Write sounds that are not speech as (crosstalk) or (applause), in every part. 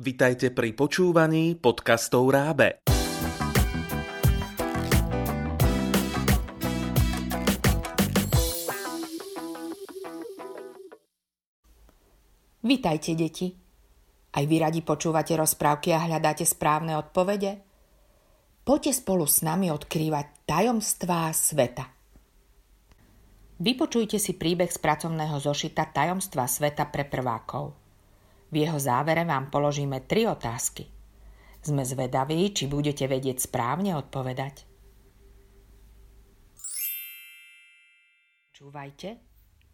Vitajte pri počúvaní podcastov Rábe. Vitajte, deti. Aj vy radi počúvate rozprávky a hľadáte správne odpovede? Poďte spolu s nami odkrývať tajomstvá sveta. Vypočujte si príbeh z pracovného zošita Tajomstva sveta pre prvákov. V jeho závere vám položíme tri otázky. Sme zvedaví, či budete vedieť správne odpovedať. Čúvajte,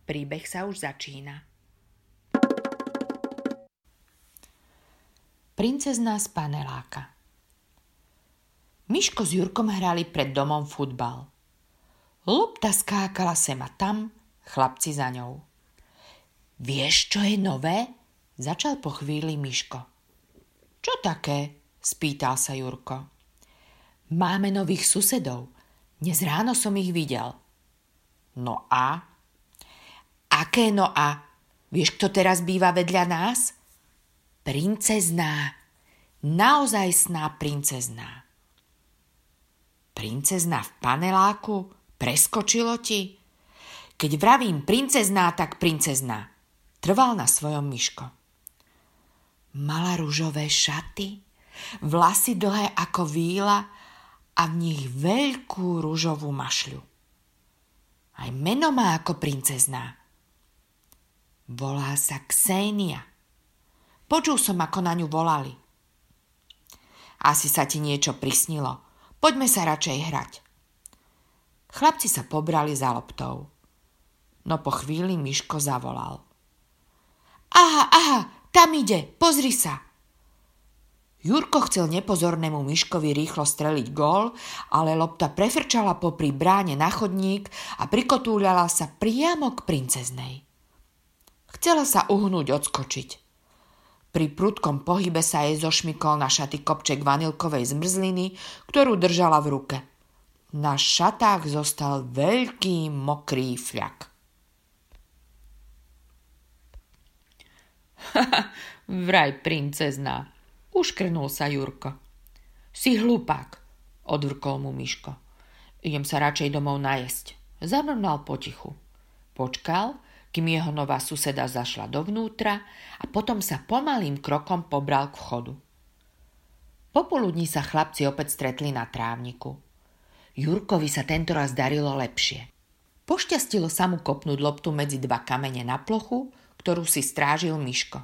príbeh sa už začína. Princezná z paneláka Miško s Jurkom hrali pred domom futbal. Lopta skákala sem a tam, chlapci za ňou. Vieš, čo je nové? Začal po chvíli Miško. Čo také? spýtal sa Jurko. Máme nových susedov. Dnes ráno som ich videl. No a? Aké no a? Vieš, kto teraz býva vedľa nás? princezná, naozaj princezná. Princezná v paneláku? Preskočilo ti? Keď vravím princezná, tak princezná. Trval na svojom myško. Mala rúžové šaty, vlasy dlhé ako víla a v nich veľkú rúžovú mašľu. Aj meno má ako princezná. Volá sa Ksenia. Počul som, ako na ňu volali. Asi sa ti niečo prisnilo. Poďme sa radšej hrať. Chlapci sa pobrali za loptou. No po chvíli Miško zavolal. Aha, aha, tam ide, pozri sa. Jurko chcel nepozornému Miškovi rýchlo streliť gól, ale lopta prefrčala popri bráne na chodník a prikotúľala sa priamo k princeznej. Chcela sa uhnúť odskočiť. Pri prudkom pohybe sa jej zošmykol na šaty kopček vanilkovej zmrzliny, ktorú držala v ruke. Na šatách zostal veľký mokrý fľak. (laughs) vraj princezná, uškrnul sa Jurko. Si hlupák, odvrkol mu Miško. Idem sa radšej domov najesť. Zamrnal potichu. Počkal, kým jeho nová suseda zašla dovnútra a potom sa pomalým krokom pobral k vchodu. Popoludní sa chlapci opäť stretli na trávniku. Jurkovi sa tentoraz darilo lepšie. Pošťastilo sa mu kopnúť loptu medzi dva kamene na plochu, ktorú si strážil Miško.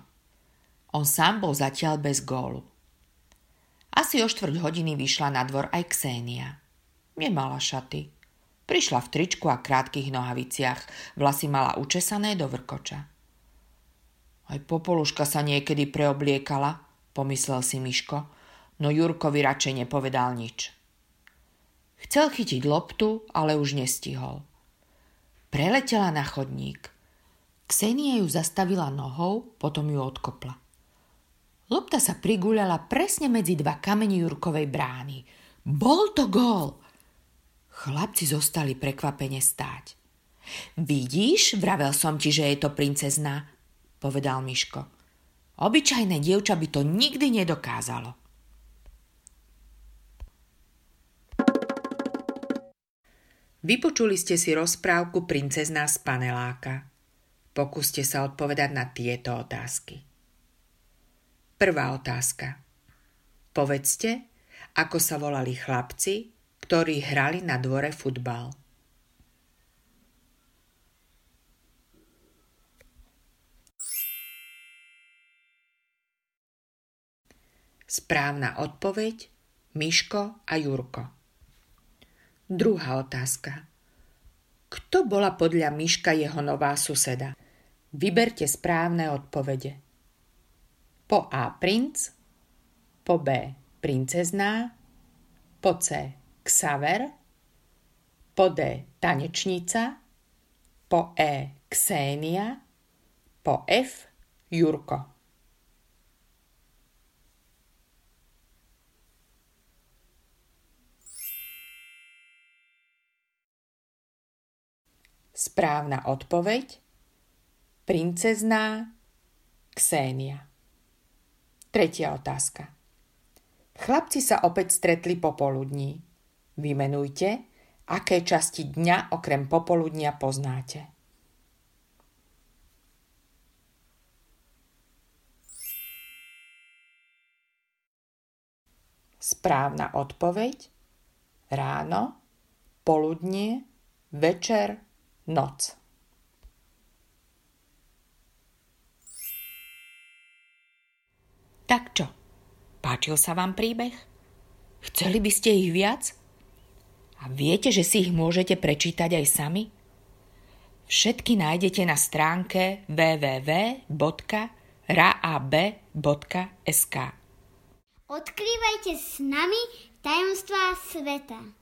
On sám bol zatiaľ bez gólu. Asi o štvrť hodiny vyšla na dvor aj Ksenia. Nemala šaty. Prišla v tričku a krátkých nohaviciach, vlasy mala učesané do vrkoča. Aj popoluška sa niekedy preobliekala, pomyslel si Miško, no Jurkovi radšej nepovedal nič. Chcel chytiť loptu, ale už nestihol. Preletela na chodník. Ksenia ju zastavila nohou, potom ju odkopla. Lopta sa priguľala presne medzi dva kamene Jurkovej brány. Bol to gól! Chlapci zostali prekvapene stáť. Vidíš, vravel som ti, že je to princezná, povedal Miško. Obyčajné dievča by to nikdy nedokázalo. Vypočuli ste si rozprávku Princezná z paneláka. Pokúste sa odpovedať na tieto otázky. Prvá otázka. Povedzte, ako sa volali chlapci, ktorí hrali na dvore futbal. Správna odpoveď Miško a Jurko. Druhá otázka. Kto bola podľa Miška jeho nová suseda? Vyberte správne odpovede. Po A princ, po B princezná, po C Xaver, po D tanečnica, po E Ksenia, po F Jurko. Správna odpoveď princezná Ksenia. Tretia otázka. Chlapci sa opäť stretli popoludní. Vymenujte, aké časti dňa okrem popoludnia poznáte. Správna odpoveď ráno, poludnie, večer, noc. Tak čo? Páčil sa vám príbeh? Chceli by ste ich viac? A viete, že si ich môžete prečítať aj sami? Všetky nájdete na stránke www.raab.sk Odkrývajte s nami tajomstvá sveta.